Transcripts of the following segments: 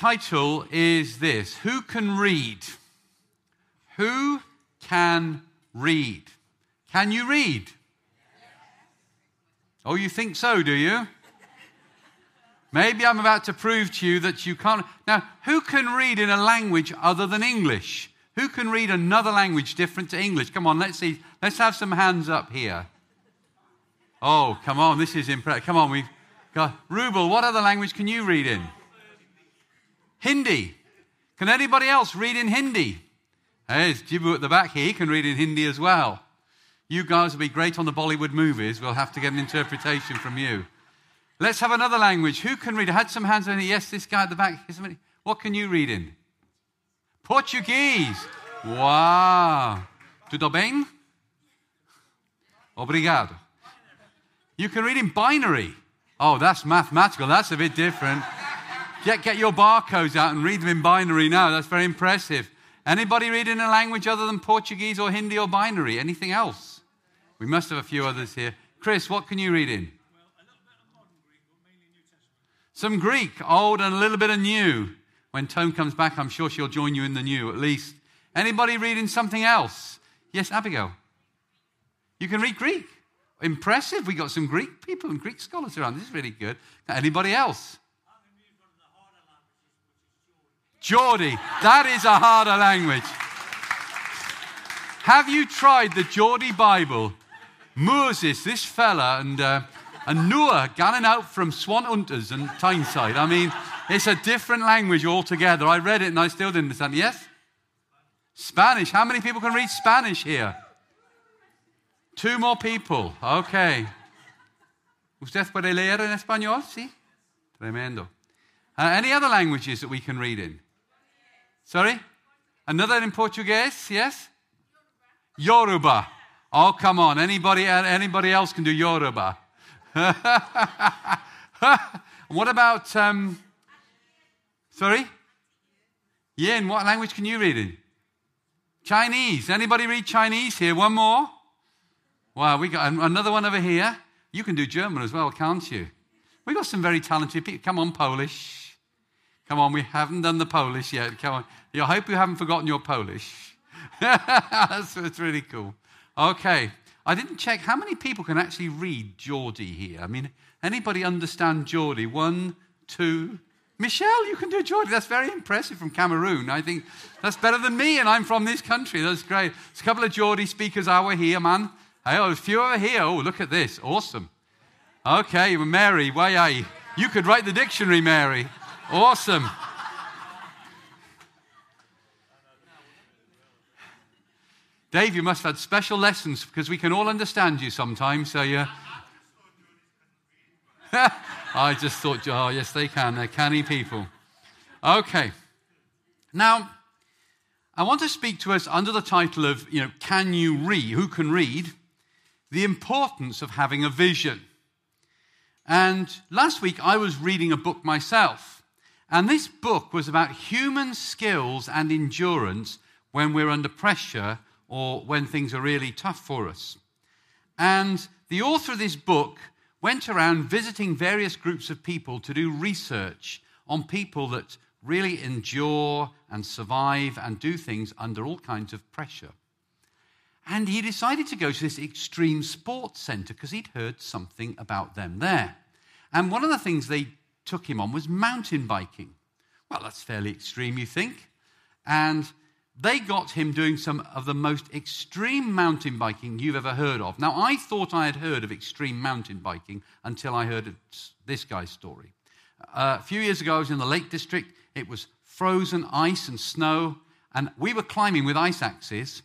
title is this Who Can Read? Who can read? Can you read? Oh, you think so, do you? Maybe I'm about to prove to you that you can't. Now, who can read in a language other than English? Who can read another language different to English? Come on, let's see. Let's have some hands up here. Oh, come on, this is impressive. Come on, we've got. Rubel, what other language can you read in? Hindi. Can anybody else read in Hindi? Hey, it's Jibu at the back here. He can read in Hindi as well. You guys will be great on the Bollywood movies. We'll have to get an interpretation from you. Let's have another language. Who can read? I had some hands on it. Yes, this guy at the back. What can you read in? Portuguese. Wow. Tudo bem? Obrigado. You can read in binary. Oh, that's mathematical. That's a bit different. Get, get your barcodes out and read them in binary now. That's very impressive. Anybody read in a language other than Portuguese or Hindi or binary? Anything else? We must have a few others here. Chris, what can you read in? Some Greek, old and a little bit of new. When Tone comes back, I'm sure she'll join you in the new at least. Anybody reading something else? Yes, Abigail. You can read Greek. Impressive. We got some Greek people and Greek scholars around. This is really good. Anybody else? Geordie. That is a harder language. Have you tried the Geordie Bible? Moses, this fella, and, uh, and Noah going out from Swan Hunters and Tyneside. I mean, it's a different language altogether. I read it and I still didn't understand. Yes? Spanish. How many people can read Spanish here? Two more people. Okay. ¿Usted puede leer en español? Sí. Tremendo. Uh, any other languages that we can read in? Sorry? Another in Portuguese? Yes? Yoruba. Oh, come on. Anybody, anybody else can do Yoruba. what about, um, sorry? Yeah, in what language can you read in? Chinese. Anybody read Chinese here? One more? Wow, we got another one over here. You can do German as well, can't you? We got some very talented people. Come on, Polish. Come on, we haven't done the Polish yet. Come on. I hope you haven't forgotten your Polish. that's, really cool. Okay. I didn't check how many people can actually read Geordie here. I mean, anybody understand Geordie? One, two. Michelle, you can do Geordie. That's very impressive from Cameroon. I think that's better than me, and I'm from this country. That's great. There's a couple of Geordie speakers over here, man. Hey, oh, a few over here. Oh, look at this. Awesome. Okay, Mary, why? You could write the dictionary, Mary. Awesome. Dave, you must have had special lessons because we can all understand you sometimes. So you. I just thought, oh, yes, they can. They're canny people. Okay. Now, I want to speak to us under the title of, you know, can you read? Who can read? The importance of having a vision. And last week I was reading a book myself. And this book was about human skills and endurance when we're under pressure or when things are really tough for us. And the author of this book went around visiting various groups of people to do research on people that really endure and survive and do things under all kinds of pressure. And he decided to go to this extreme sports center because he'd heard something about them there. And one of the things they took him on was mountain biking. Well, that's fairly extreme, you think. And they got him doing some of the most extreme mountain biking you've ever heard of. Now, I thought I had heard of extreme mountain biking until I heard this guy's story. Uh, a few years ago, I was in the Lake District. It was frozen ice and snow, and we were climbing with ice axes.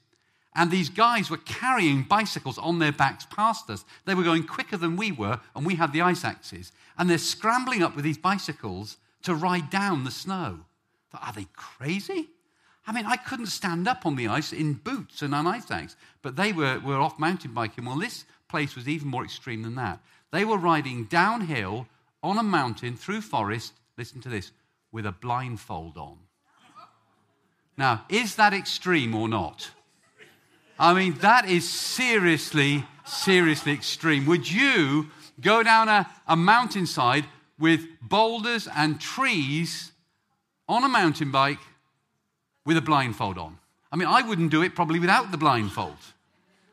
And these guys were carrying bicycles on their backs past us. They were going quicker than we were, and we had the ice axes. And they're scrambling up with these bicycles to ride down the snow. Are they crazy? I mean, I couldn't stand up on the ice in boots and on ice axe, but they were, were off mountain biking. Well, this place was even more extreme than that. They were riding downhill on a mountain through forest, listen to this, with a blindfold on. Now, is that extreme or not? I mean, that is seriously, seriously extreme. Would you go down a, a mountainside with boulders and trees on a mountain bike with a blindfold on. I mean, I wouldn't do it probably without the blindfold.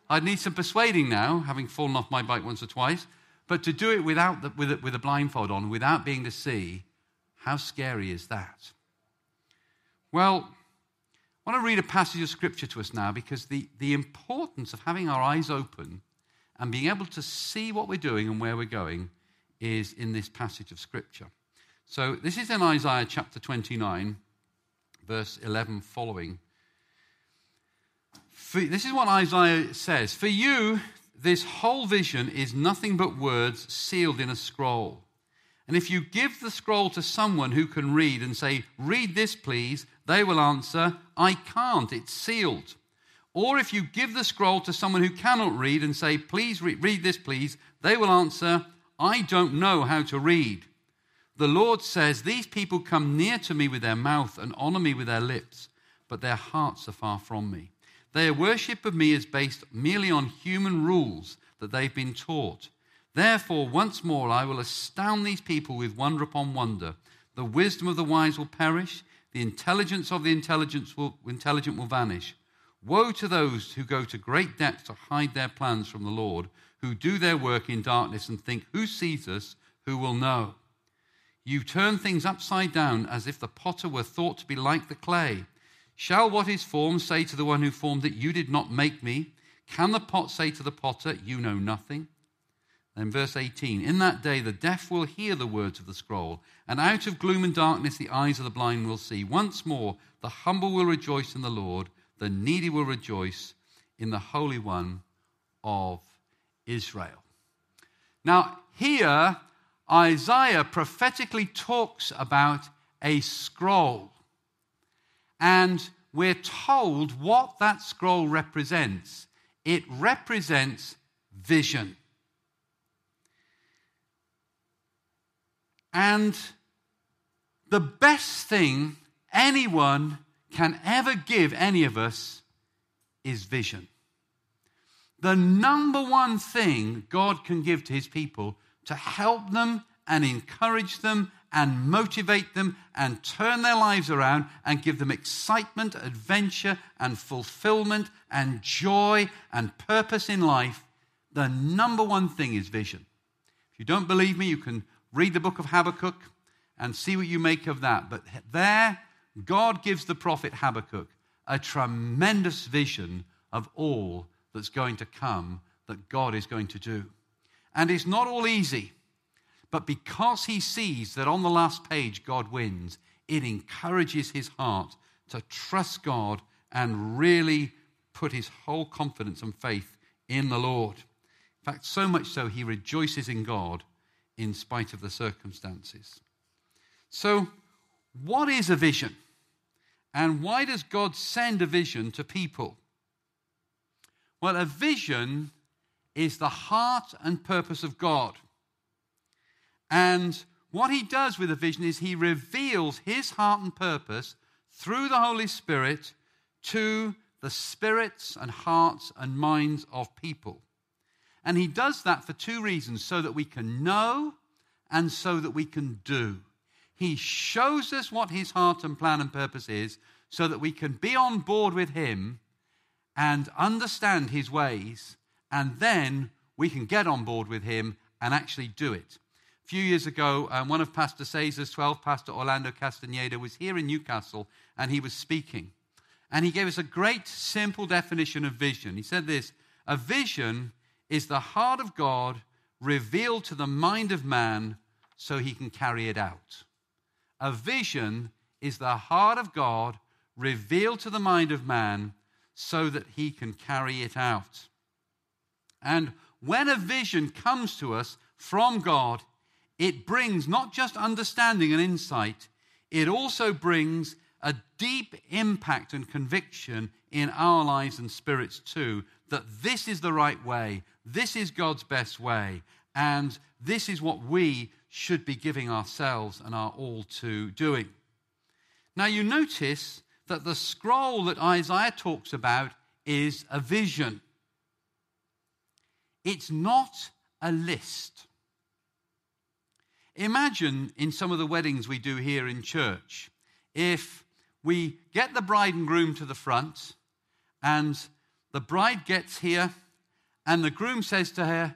I'd need some persuading now, having fallen off my bike once or twice, but to do it without the, with, a, with a blindfold on, without being to see, how scary is that? Well, I want to read a passage of scripture to us now because the, the importance of having our eyes open and being able to see what we're doing and where we're going is in this passage of scripture. So this is in Isaiah chapter 29, verse 11 following. For, this is what Isaiah says For you, this whole vision is nothing but words sealed in a scroll. And if you give the scroll to someone who can read and say, Read this, please, they will answer, I can't, it's sealed. Or if you give the scroll to someone who cannot read and say, Please re- read this, please, they will answer, I don't know how to read. The Lord says, These people come near to me with their mouth and honor me with their lips, but their hearts are far from me. Their worship of me is based merely on human rules that they've been taught. Therefore, once more, I will astound these people with wonder upon wonder. The wisdom of the wise will perish, the intelligence of the intelligent will, intelligent will vanish. Woe to those who go to great depths to hide their plans from the Lord, who do their work in darkness and think, Who sees us? Who will know? You turn things upside down as if the potter were thought to be like the clay. Shall what is formed say to the one who formed it, You did not make me? Can the pot say to the potter, You know nothing? Then, verse 18 In that day the deaf will hear the words of the scroll, and out of gloom and darkness the eyes of the blind will see. Once more, the humble will rejoice in the Lord, the needy will rejoice in the Holy One of Israel. Now, here, Isaiah prophetically talks about a scroll. And we're told what that scroll represents it represents vision. And the best thing anyone can ever give any of us is vision. The number one thing God can give to his people to help them and encourage them and motivate them and turn their lives around and give them excitement, adventure, and fulfillment and joy and purpose in life, the number one thing is vision. If you don't believe me, you can read the book of Habakkuk and see what you make of that. But there, God gives the prophet Habakkuk a tremendous vision of all that's going to come, that God is going to do. And it's not all easy, but because he sees that on the last page God wins, it encourages his heart to trust God and really put his whole confidence and faith in the Lord. In fact, so much so, he rejoices in God in spite of the circumstances. So, what is a vision? And why does God send a vision to people? Well, a vision is the heart and purpose of God. And what he does with a vision is he reveals his heart and purpose through the Holy Spirit to the spirits and hearts and minds of people. And he does that for two reasons so that we can know and so that we can do. He shows us what his heart and plan and purpose is so that we can be on board with him and understand his ways, and then we can get on board with him and actually do it. A few years ago, um, one of Pastor Caesar's 12, Pastor Orlando Castaneda, was here in Newcastle and he was speaking. And he gave us a great, simple definition of vision. He said this A vision is the heart of God revealed to the mind of man so he can carry it out. A vision is the heart of God revealed to the mind of man so that he can carry it out. And when a vision comes to us from God, it brings not just understanding and insight, it also brings a deep impact and conviction in our lives and spirits too that this is the right way, this is God's best way, and this is what we should be giving ourselves and our all to doing. Now, you notice that the scroll that Isaiah talks about is a vision, it's not a list. Imagine in some of the weddings we do here in church, if we get the bride and groom to the front and the bride gets here and the groom says to her,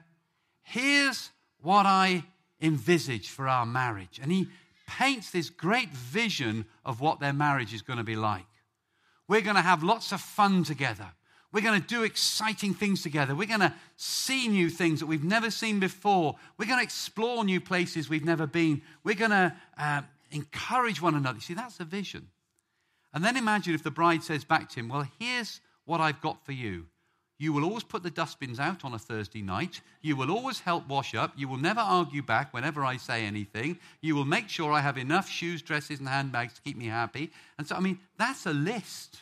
Here's what I envisage for our marriage. And he paints this great vision of what their marriage is going to be like. We're going to have lots of fun together. We're going to do exciting things together. We're going to see new things that we've never seen before. We're going to explore new places we've never been. We're going to uh, encourage one another. See, that's a vision. And then imagine if the bride says back to him, Well, here's what I've got for you. You will always put the dustbins out on a Thursday night. You will always help wash up. You will never argue back whenever I say anything. You will make sure I have enough shoes, dresses, and handbags to keep me happy. And so, I mean, that's a list.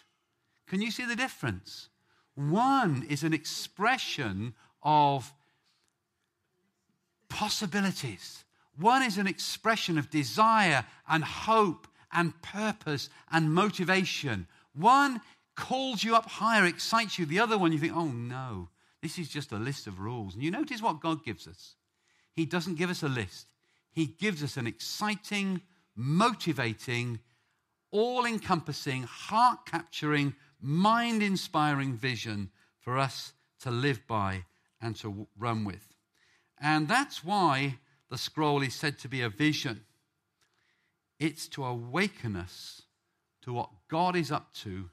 Can you see the difference? One is an expression of possibilities, one is an expression of desire and hope and purpose and motivation. One calls you up higher, excites you. The other one, you think, oh no, this is just a list of rules. And you notice what God gives us. He doesn't give us a list, He gives us an exciting, motivating, all encompassing, heart capturing, mind inspiring vision for us to live by and to run with. And that's why the scroll is said to be a vision. It's to awaken us to what God is up to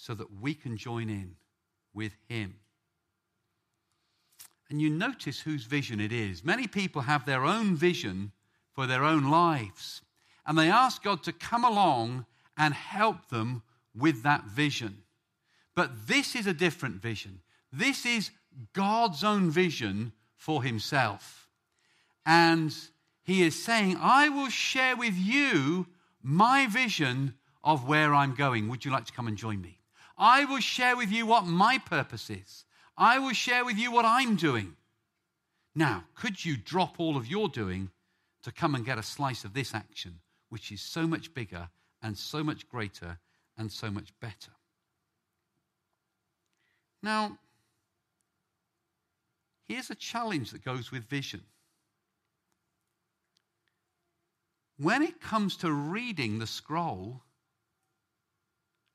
so that we can join in with Him. And you notice whose vision it is. Many people have their own vision for their own lives, and they ask God to come along and help them with that vision. But this is a different vision. This is God's own vision for Himself. And He is saying, I will share with you my vision of where I'm going. Would you like to come and join me? I will share with you what my purpose is. I will share with you what I'm doing. Now, could you drop all of your doing to come and get a slice of this action, which is so much bigger and so much greater and so much better? Now, here's a challenge that goes with vision. When it comes to reading the scroll,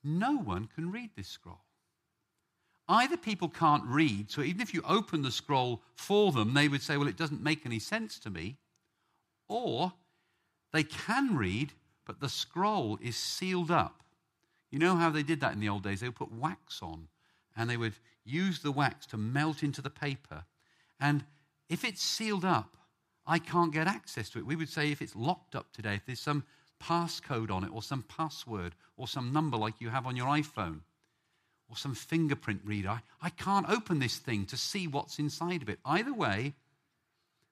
no one can read this scroll. Either people can't read, so even if you open the scroll for them, they would say, Well, it doesn't make any sense to me. Or they can read, but the scroll is sealed up. You know how they did that in the old days? They would put wax on and they would use the wax to melt into the paper. And if it's sealed up, I can't get access to it. We would say if it's locked up today, if there's some passcode on it, or some password, or some number like you have on your iPhone, or some fingerprint reader. I, I can't open this thing to see what's inside of it. Either way,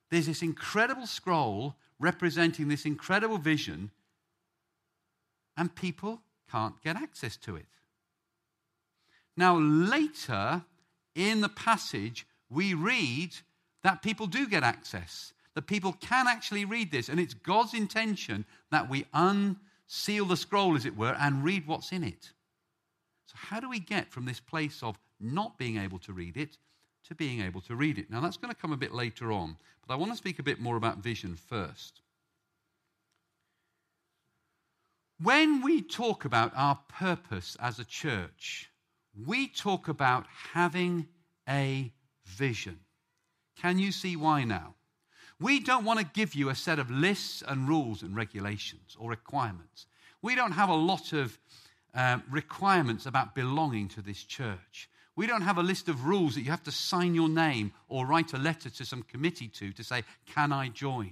there's this incredible scroll representing this incredible vision, and people can't get access to it. Now, later in the passage, we read that people do get access that people can actually read this. And it's God's intention that we unseal the scroll, as it were, and read what's in it. So, how do we get from this place of not being able to read it to being able to read it? Now, that's going to come a bit later on, but I want to speak a bit more about vision first. When we talk about our purpose as a church, we talk about having a vision. Can you see why now? We don't want to give you a set of lists and rules and regulations or requirements. We don't have a lot of uh, requirements about belonging to this church. We don't have a list of rules that you have to sign your name or write a letter to some committee to to say, Can I join?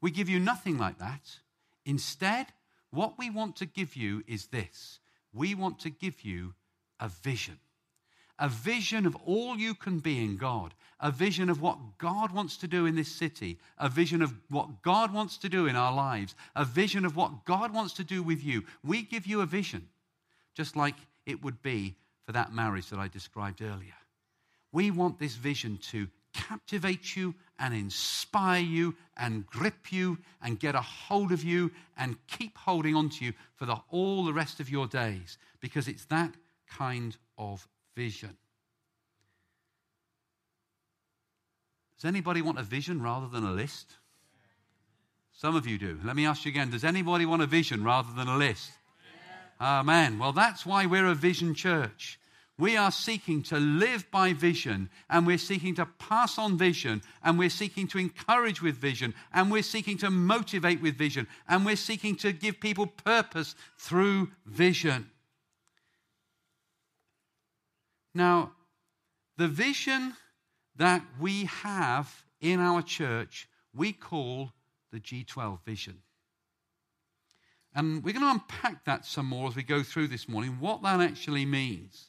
We give you nothing like that. Instead, what we want to give you is this we want to give you a vision a vision of all you can be in God, a vision of what God wants to do in this city, a vision of what God wants to do in our lives, a vision of what God wants to do with you. We give you a vision, just like it would be for that marriage that I described earlier. We want this vision to captivate you and inspire you and grip you and get a hold of you and keep holding on to you for the, all the rest of your days because it's that kind of vision. Does anybody want a vision rather than a list? Some of you do. Let me ask you again Does anybody want a vision rather than a list? Amen. Well, that's why we're a vision church. We are seeking to live by vision, and we're seeking to pass on vision, and we're seeking to encourage with vision, and we're seeking to motivate with vision, and we're seeking to give people purpose through vision. Now, the vision that we have in our church, we call the G12 vision. And we're going to unpack that some more as we go through this morning, what that actually means.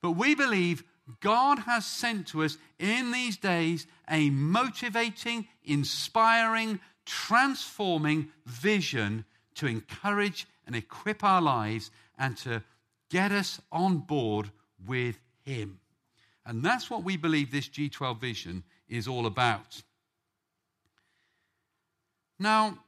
But we believe God has sent to us in these days a motivating, inspiring, transforming vision to encourage and equip our lives and to get us on board with Him. And that's what we believe this G12 vision is all about. Now,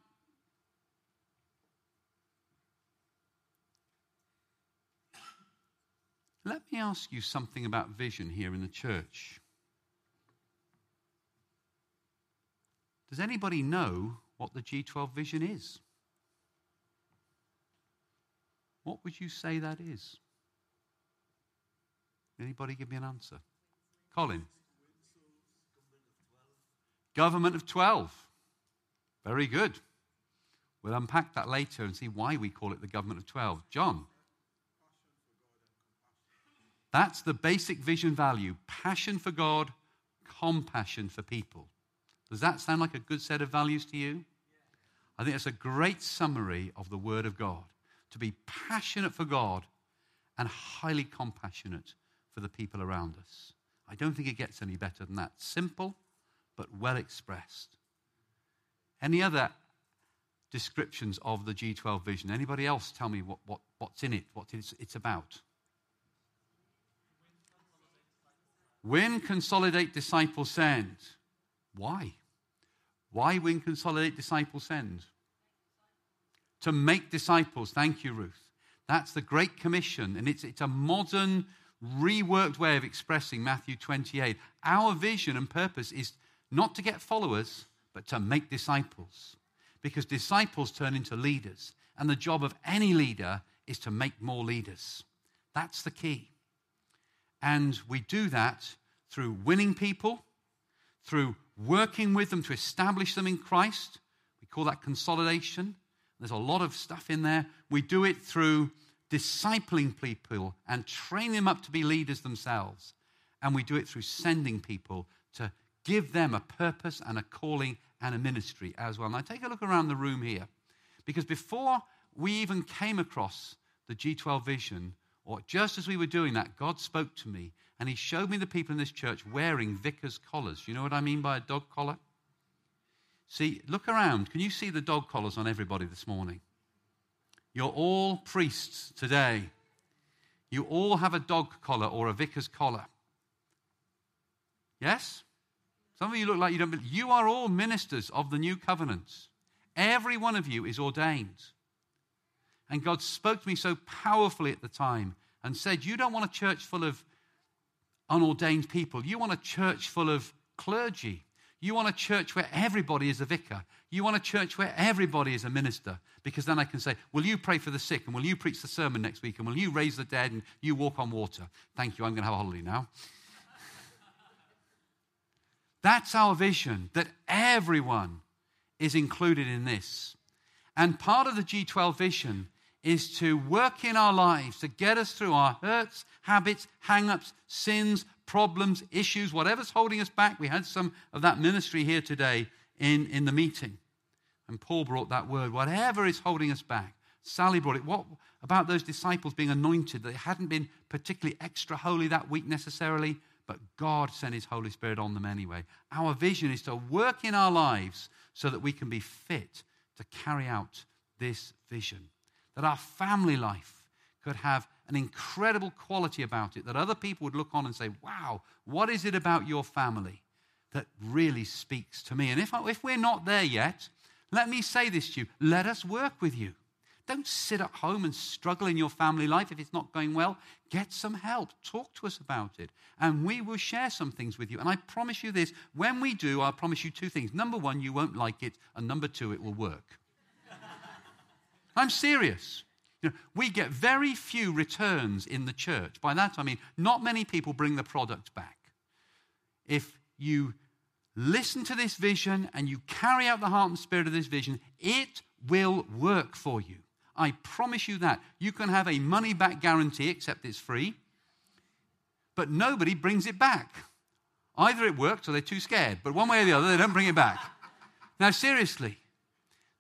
let me ask you something about vision here in the church. Does anybody know what the G12 vision is? What would you say that is? Anybody give me an answer? Colin. Government of 12. Very good. We'll unpack that later and see why we call it the government of 12. John. That's the basic vision value passion for God, compassion for people. Does that sound like a good set of values to you? I think it's a great summary of the Word of God. To be passionate for God and highly compassionate for the people around us. I don't think it gets any better than that. Simple, but well expressed. Any other descriptions of the G12 vision? Anybody else tell me what, what, what's in it, what it's, it's about? Win, consolidate, disciple, send. Why? Why win, consolidate, disciple, send? To make disciples. Thank you, Ruth. That's the Great Commission, and it's, it's a modern reworked way of expressing Matthew 28. Our vision and purpose is not to get followers, but to make disciples. Because disciples turn into leaders. And the job of any leader is to make more leaders. That's the key. And we do that through winning people, through working with them to establish them in Christ. We call that consolidation. There's a lot of stuff in there. We do it through discipling people and training them up to be leaders themselves. And we do it through sending people to give them a purpose and a calling and a ministry as well. Now, take a look around the room here, because before we even came across the G12 vision, or just as we were doing that, God spoke to me and He showed me the people in this church wearing vicar's collars. You know what I mean by a dog collar? See, look around. Can you see the dog collars on everybody this morning? You're all priests today. You all have a dog collar or a vicar's collar. Yes? Some of you look like you don't. You are all ministers of the new covenant. Every one of you is ordained. And God spoke to me so powerfully at the time and said, You don't want a church full of unordained people. You want a church full of clergy. You want a church where everybody is a vicar. You want a church where everybody is a minister. Because then I can say, Will you pray for the sick? And will you preach the sermon next week? And will you raise the dead? And you walk on water? Thank you. I'm going to have a holiday now. That's our vision that everyone is included in this. And part of the G12 vision is to work in our lives to get us through our hurts, habits, hang ups, sins, problems, issues, whatever's holding us back. We had some of that ministry here today in, in the meeting. And Paul brought that word, whatever is holding us back. Sally brought it. What about those disciples being anointed? They hadn't been particularly extra holy that week necessarily, but God sent his Holy Spirit on them anyway. Our vision is to work in our lives so that we can be fit to carry out this vision. That our family life could have an incredible quality about it that other people would look on and say, Wow, what is it about your family that really speaks to me? And if, if we're not there yet, let me say this to you let us work with you. Don't sit at home and struggle in your family life if it's not going well. Get some help. Talk to us about it. And we will share some things with you. And I promise you this when we do, I promise you two things. Number one, you won't like it. And number two, it will work. I'm serious. You know, we get very few returns in the church. By that I mean, not many people bring the product back. If you listen to this vision and you carry out the heart and spirit of this vision, it will work for you. I promise you that. You can have a money back guarantee, except it's free, but nobody brings it back. Either it works or they're too scared, but one way or the other, they don't bring it back. Now, seriously,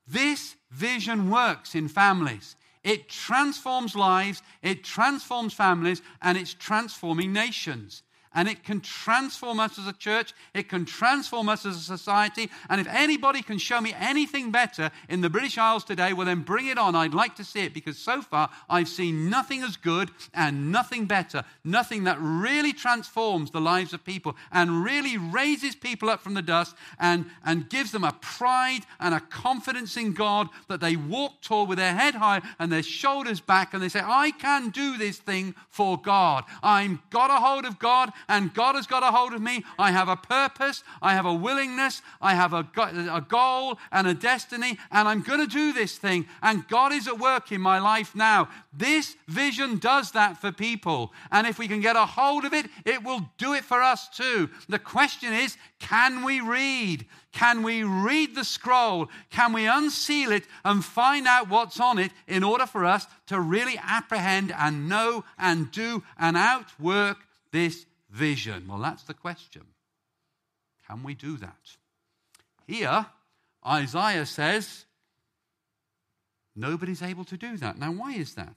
this vision works in families. It transforms lives, it transforms families, and it's transforming nations and it can transform us as a church, it can transform us as a society. And if anybody can show me anything better in the British Isles today, well, then bring it on. I'd like to see it because so far I've seen nothing as good and nothing better, nothing that really transforms the lives of people and really raises people up from the dust and, and gives them a pride and a confidence in God that they walk tall with their head high and their shoulders back and they say, I can do this thing for God. I'm got a hold of God and God has got a hold of me. I have a purpose, I have a willingness, I have a, a goal and a destiny, and I'm going to do this thing. And God is at work in my life now. This vision does that for people. And if we can get a hold of it, it will do it for us too. The question is can we read? Can we read the scroll? Can we unseal it and find out what's on it in order for us to really apprehend and know and do and outwork this vision? Well, that's the question. Can we do that? Here, Isaiah says, nobody's able to do that. Now, why is that?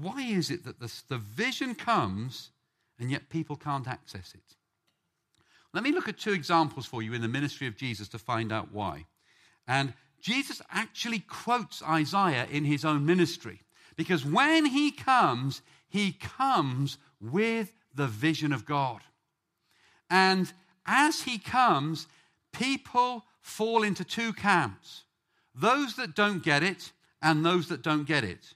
Why is it that the, the vision comes and yet people can't access it? Let me look at two examples for you in the ministry of Jesus to find out why. And Jesus actually quotes Isaiah in his own ministry because when he comes, he comes with the vision of God. And as he comes, people fall into two camps those that don't get it and those that don't get it.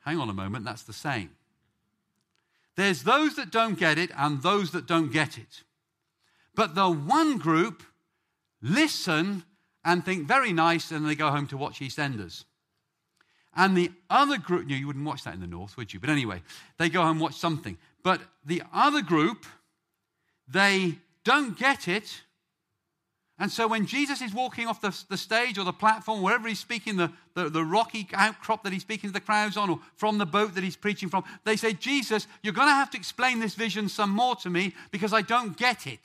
Hang on a moment, that's the same. There's those that don't get it and those that don't get it. But the one group listen and think very nice and they go home to watch EastEnders. And the other group, you wouldn't watch that in the north, would you? But anyway, they go home and watch something. But the other group, they don't get it. And so when Jesus is walking off the, the stage or the platform, wherever he's speaking, the, the, the, rocky outcrop that he's speaking to the crowds on, or from the boat that he's preaching from, they say, Jesus, you're going to have to explain this vision some more to me because I don't get it.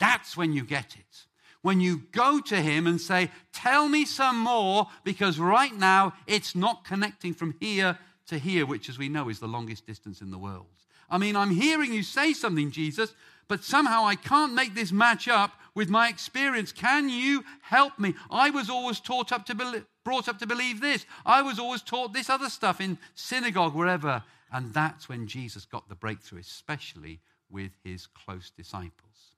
That's when you get it. When you go to him and say, Tell me some more, because right now it's not connecting from here to here, which, as we know, is the longest distance in the world. I mean, I'm hearing you say something, Jesus, but somehow I can't make this match up with my experience. Can you help me? I was always taught up to be- brought up to believe this. I was always taught this other stuff in synagogue, wherever. And that's when Jesus got the breakthrough, especially with his close disciples.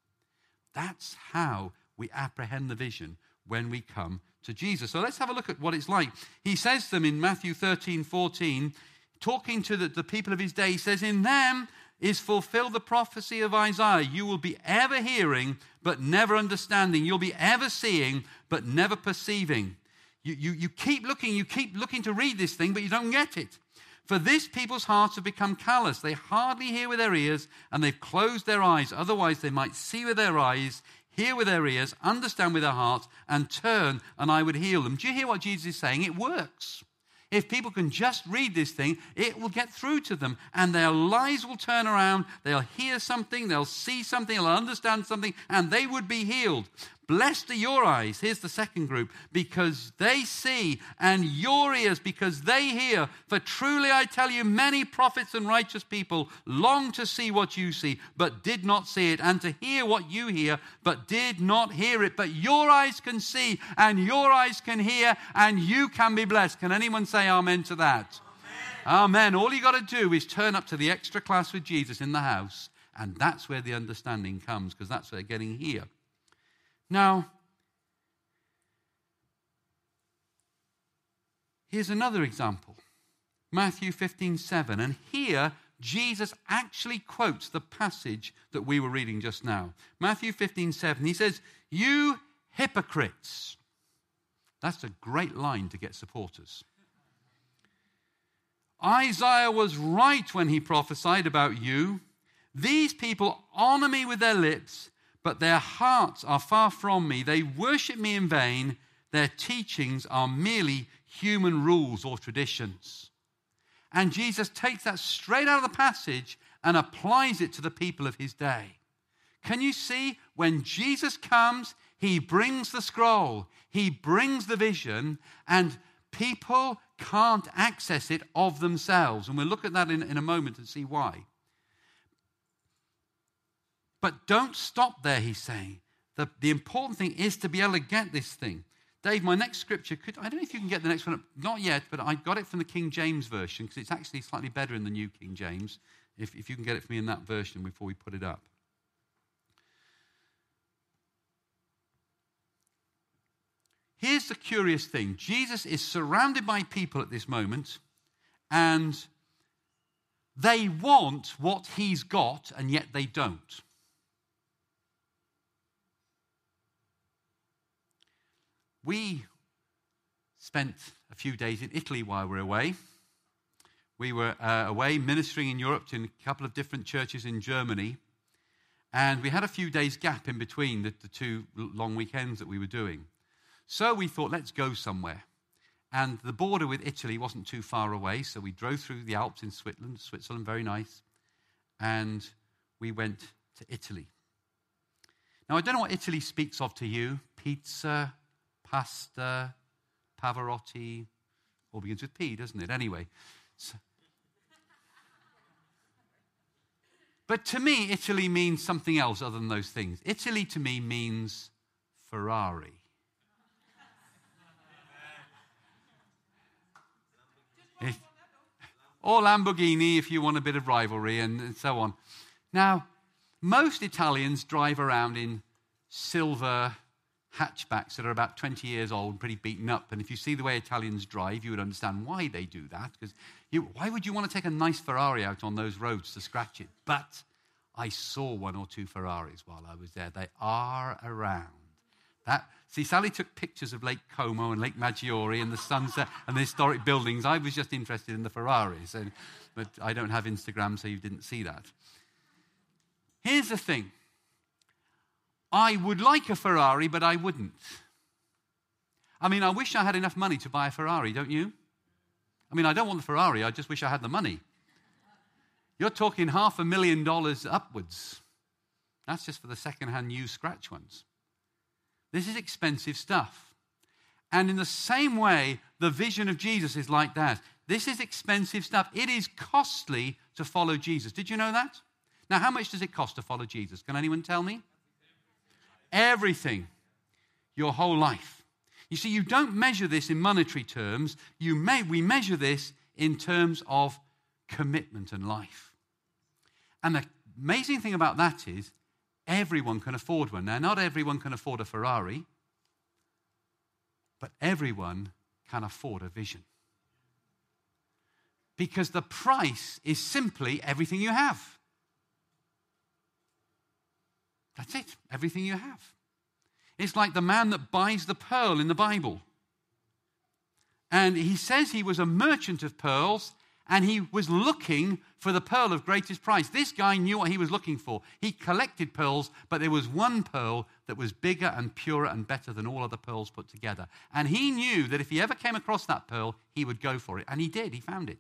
That's how we apprehend the vision when we come to Jesus. So let's have a look at what it's like. He says to them in Matthew 13, 14, talking to the, the people of his day, he says, In them is fulfilled the prophecy of Isaiah. You will be ever hearing, but never understanding. You'll be ever seeing, but never perceiving. You, you, you keep looking, you keep looking to read this thing, but you don't get it. For this people's hearts have become callous. They hardly hear with their ears, and they've closed their eyes. Otherwise, they might see with their eyes, hear with their ears, understand with their hearts, and turn, and I would heal them. Do you hear what Jesus is saying? It works. If people can just read this thing, it will get through to them and their lives will turn around. They'll hear something, they'll see something, they'll understand something, and they would be healed. Blessed are your eyes, here's the second group, because they see, and your ears, because they hear. For truly I tell you, many prophets and righteous people long to see what you see, but did not see it, and to hear what you hear, but did not hear it. But your eyes can see, and your eyes can hear, and you can be blessed. Can anyone say amen to that? Amen. amen. All you got to do is turn up to the extra class with Jesus in the house, and that's where the understanding comes, because that's where they're getting here. Now, here's another example Matthew 15 7. And here, Jesus actually quotes the passage that we were reading just now. Matthew 15 7. He says, You hypocrites. That's a great line to get supporters. Isaiah was right when he prophesied about you. These people honor me with their lips, but their hearts are far from me. They worship me in vain. Their teachings are merely human rules or traditions. And Jesus takes that straight out of the passage and applies it to the people of his day. Can you see when Jesus comes, he brings the scroll, he brings the vision, and people can't access it of themselves. And we'll look at that in, in a moment and see why. But don't stop there, he's saying. The, the important thing is to be able to get this thing. Dave, my next scripture, could, I don't know if you can get the next one up. Not yet, but I got it from the King James Version because it's actually slightly better in the New King James. If, if you can get it for me in that version before we put it up. Here's the curious thing Jesus is surrounded by people at this moment, and they want what he's got, and yet they don't. We spent a few days in Italy while we were away. We were uh, away ministering in Europe to a couple of different churches in Germany. And we had a few days' gap in between the, the two long weekends that we were doing. So we thought, let's go somewhere. And the border with Italy wasn't too far away, so we drove through the Alps in Switzerland, Switzerland, very nice. And we went to Italy. Now, I don't know what Italy speaks of to you pizza, pasta, Pavarotti, all begins with P, doesn't it? Anyway. So. But to me, Italy means something else other than those things. Italy to me means Ferrari. Or Lamborghini if you want a bit of rivalry and, and so on. Now, most Italians drive around in silver hatchbacks that are about 20 years old pretty beaten up. And if you see the way Italians drive, you would understand why they do that. Because why would you want to take a nice Ferrari out on those roads to scratch it? But I saw one or two Ferraris while I was there. They are around. That, see, Sally took pictures of Lake Como and Lake Maggiore and the sunset and the historic buildings. I was just interested in the Ferraris, and, but I don't have Instagram, so you didn't see that. Here's the thing I would like a Ferrari, but I wouldn't. I mean, I wish I had enough money to buy a Ferrari, don't you? I mean, I don't want the Ferrari, I just wish I had the money. You're talking half a million dollars upwards. That's just for the second-hand used scratch ones. This is expensive stuff. And in the same way, the vision of Jesus is like that. This is expensive stuff. It is costly to follow Jesus. Did you know that? Now, how much does it cost to follow Jesus? Can anyone tell me? Everything. Your whole life. You see, you don't measure this in monetary terms. You may, we measure this in terms of commitment and life. And the amazing thing about that is Everyone can afford one. Now, not everyone can afford a Ferrari, but everyone can afford a vision. Because the price is simply everything you have. That's it, everything you have. It's like the man that buys the pearl in the Bible. And he says he was a merchant of pearls and he was looking for the pearl of greatest price. This guy knew what he was looking for. He collected pearls, but there was one pearl that was bigger and purer and better than all other pearls put together. And he knew that if he ever came across that pearl, he would go for it. And he did, he found it.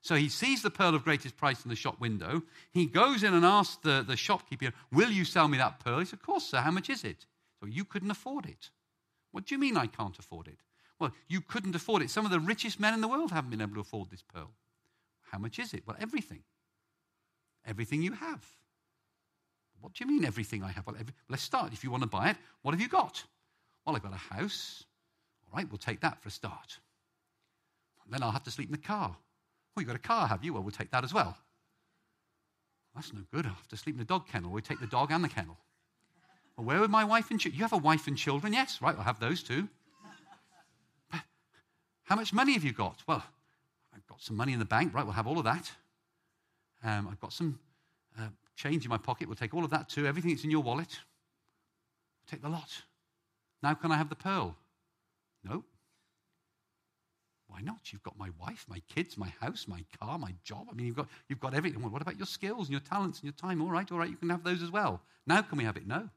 So he sees the pearl of greatest price in the shop window. He goes in and asks the, the shopkeeper, Will you sell me that pearl? He says, Of course, sir. How much is it? So you couldn't afford it. What do you mean I can't afford it? Well, you couldn't afford it. Some of the richest men in the world haven't been able to afford this pearl. How much is it? Well, everything. Everything you have. What do you mean, everything I have? Well, every, let's start. If you want to buy it, what have you got? Well, I've got a house. All right, we'll take that for a start. Then I'll have to sleep in the car. Well, you've got a car, have you? Well, we'll take that as well. That's no good. I'll have to sleep in the dog kennel. We'll take the dog and the kennel. Well, where are my wife and children? You have a wife and children? Yes, right, I'll have those too. But how much money have you got? Well, I've got some money in the bank. Right, we'll have all of that. Um, I've got some uh, change in my pocket. We'll take all of that too. Everything that's in your wallet. We'll take the lot. Now, can I have the pearl? No. Why not? You've got my wife, my kids, my house, my car, my job. I mean, you've got, you've got everything. Well, what about your skills and your talents and your time? All right, all right, you can have those as well. Now can we have it? No.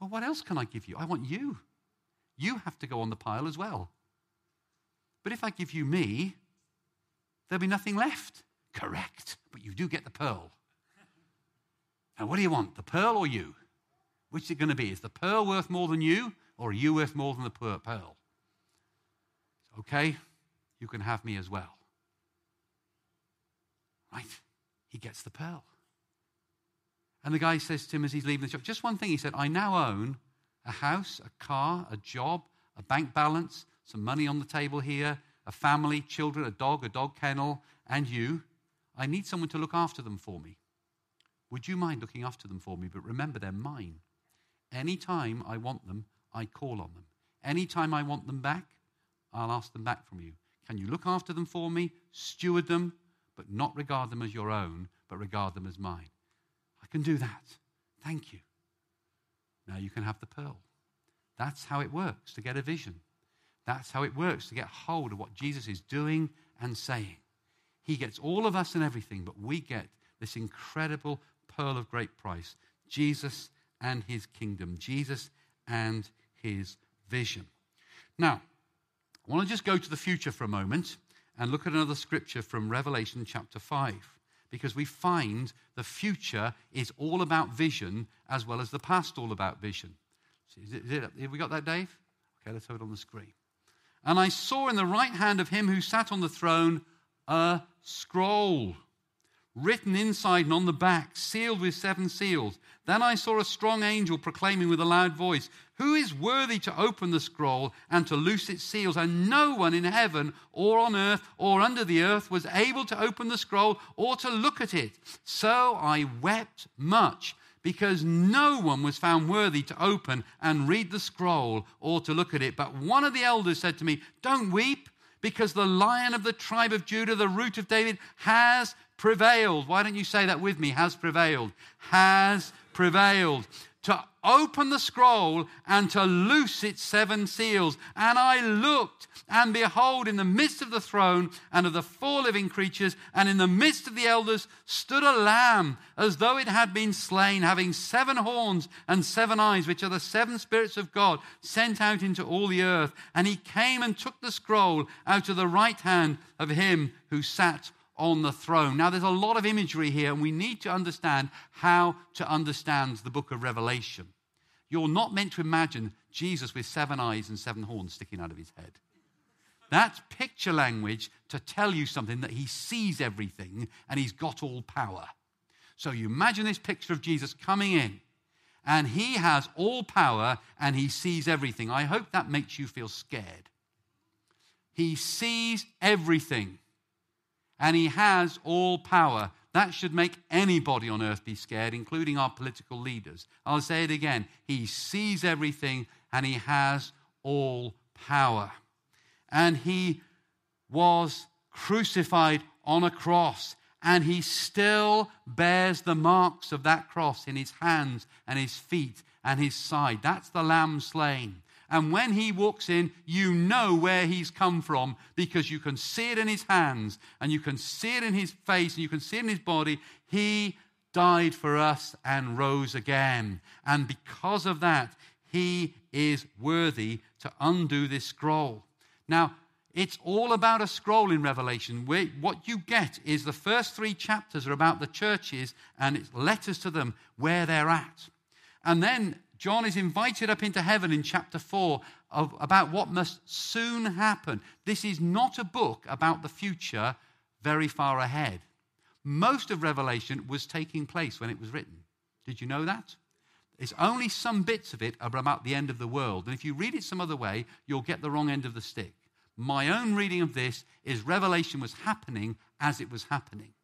Well, what else can I give you? I want you. You have to go on the pile as well. But if I give you me, there'll be nothing left. Correct. But you do get the pearl. Now, what do you want, the pearl or you? Which is it going to be? Is the pearl worth more than you, or are you worth more than the pearl? Okay, you can have me as well. Right? He gets the pearl. And the guy says to him as he's leaving the shop, just one thing. He said, I now own a house, a car, a job, a bank balance, some money on the table here, a family, children, a dog, a dog kennel, and you. I need someone to look after them for me. Would you mind looking after them for me? But remember, they're mine. Anytime I want them, I call on them. Anytime I want them back, I'll ask them back from you. Can you look after them for me, steward them, but not regard them as your own, but regard them as mine? I can do that. Thank you. Now you can have the pearl. That's how it works to get a vision. That's how it works to get hold of what Jesus is doing and saying. He gets all of us and everything, but we get this incredible pearl of great price Jesus and his kingdom, Jesus and his vision. Now, I want to just go to the future for a moment and look at another scripture from Revelation chapter 5, because we find the future is all about vision as well as the past all about vision. Is it, is it, have we got that, Dave? Okay, let's have it on the screen. And I saw in the right hand of him who sat on the throne a scroll written inside and on the back, sealed with seven seals. Then I saw a strong angel proclaiming with a loud voice, Who is worthy to open the scroll and to loose its seals? And no one in heaven or on earth or under the earth was able to open the scroll or to look at it. So I wept much because no one was found worthy to open and read the scroll or to look at it. But one of the elders said to me, Don't weep because the lion of the tribe of Judah, the root of David, has prevailed. Why don't you say that with me? Has prevailed. Has prevailed. To open the scroll and to loose its seven seals. And I looked, and behold, in the midst of the throne and of the four living creatures, and in the midst of the elders, stood a lamb as though it had been slain, having seven horns and seven eyes, which are the seven spirits of God sent out into all the earth. And he came and took the scroll out of the right hand of him who sat on the throne. Now, there's a lot of imagery here, and we need to understand how to understand the book of Revelation. You're not meant to imagine Jesus with seven eyes and seven horns sticking out of his head. That's picture language to tell you something that he sees everything and he's got all power. So you imagine this picture of Jesus coming in and he has all power and he sees everything. I hope that makes you feel scared. He sees everything and he has all power. That should make anybody on earth be scared, including our political leaders. I'll say it again. He sees everything and he has all power. And he was crucified on a cross, and he still bears the marks of that cross in his hands and his feet and his side. That's the lamb slain. And when he walks in, you know where he's come from because you can see it in his hands and you can see it in his face and you can see it in his body. He died for us and rose again. And because of that, he is worthy to undo this scroll. Now, it's all about a scroll in Revelation. what you get is the first three chapters are about the churches and it's letters to them where they're at. And then John is invited up into heaven in chapter 4 of, about what must soon happen. This is not a book about the future very far ahead. Most of Revelation was taking place when it was written. Did you know that? It's only some bits of it are about the end of the world. And if you read it some other way, you'll get the wrong end of the stick. My own reading of this is Revelation was happening as it was happening.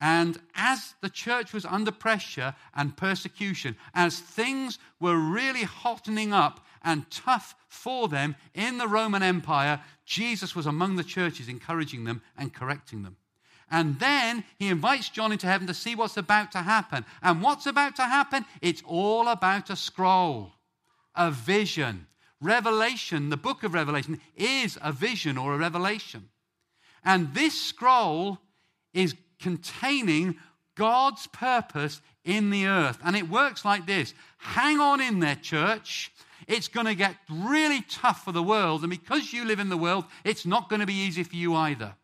And as the church was under pressure and persecution, as things were really hottening up and tough for them in the Roman Empire, Jesus was among the churches, encouraging them and correcting them. And then he invites John into heaven to see what's about to happen. And what's about to happen? It's all about a scroll, a vision. Revelation, the book of Revelation, is a vision or a revelation. And this scroll is containing God's purpose in the earth. And it works like this hang on in there, church. It's going to get really tough for the world. And because you live in the world, it's not going to be easy for you either.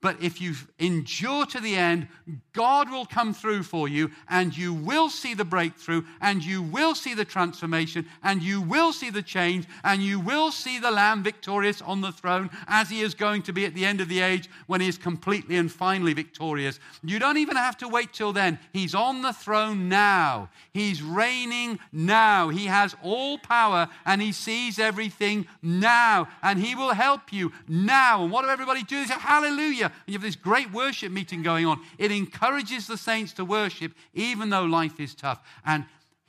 But if you endure to the end, God will come through for you and you will see the breakthrough and you will see the transformation and you will see the change and you will see the Lamb victorious on the throne as he is going to be at the end of the age when he is completely and finally victorious. You don't even have to wait till then. He's on the throne now. He's reigning now. He has all power and he sees everything now and he will help you now. And what do everybody do? They say, Hallelujah. And you have this great worship meeting going on. It encourages the saints to worship, even though life is tough. And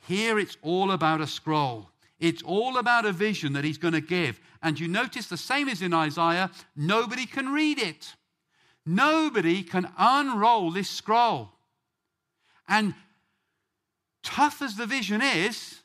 here it's all about a scroll. It's all about a vision that he's going to give. And you notice the same as in Isaiah nobody can read it. Nobody can unroll this scroll. And tough as the vision is,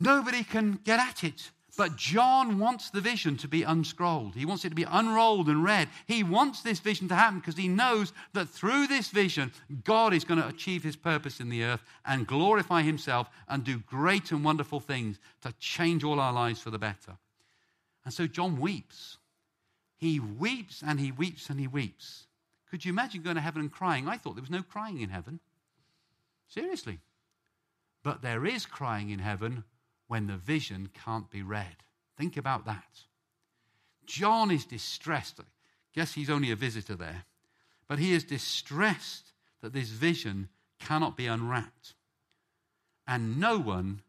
nobody can get at it. But John wants the vision to be unscrolled. He wants it to be unrolled and read. He wants this vision to happen because he knows that through this vision, God is going to achieve his purpose in the earth and glorify himself and do great and wonderful things to change all our lives for the better. And so John weeps. He weeps and he weeps and he weeps. Could you imagine going to heaven and crying? I thought there was no crying in heaven. Seriously. But there is crying in heaven when the vision can't be read. Think about that. John is distressed. Guess he's only a visitor there. But he is distressed that this vision cannot be unwrapped. And no one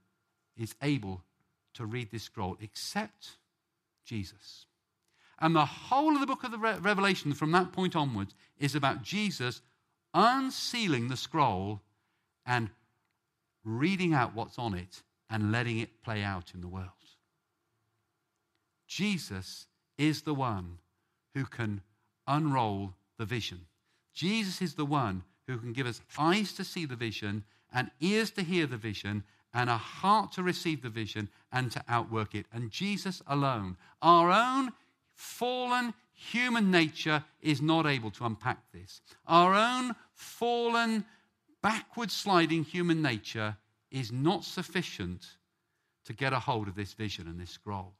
is able to read this scroll except Jesus. And the whole of the book of the Re- Revelation from that point onwards is about Jesus unsealing the scroll and reading out what's on it and letting it play out in the world. Jesus is the one who can unroll the vision. Jesus is the one who can give us eyes to see the vision and ears to hear the vision and a heart to receive the vision and to outwork it. And Jesus alone, our own fallen human nature, is not able to unpack this. Our own fallen, backward sliding human nature is not sufficient to get a hold of this vision and this scroll.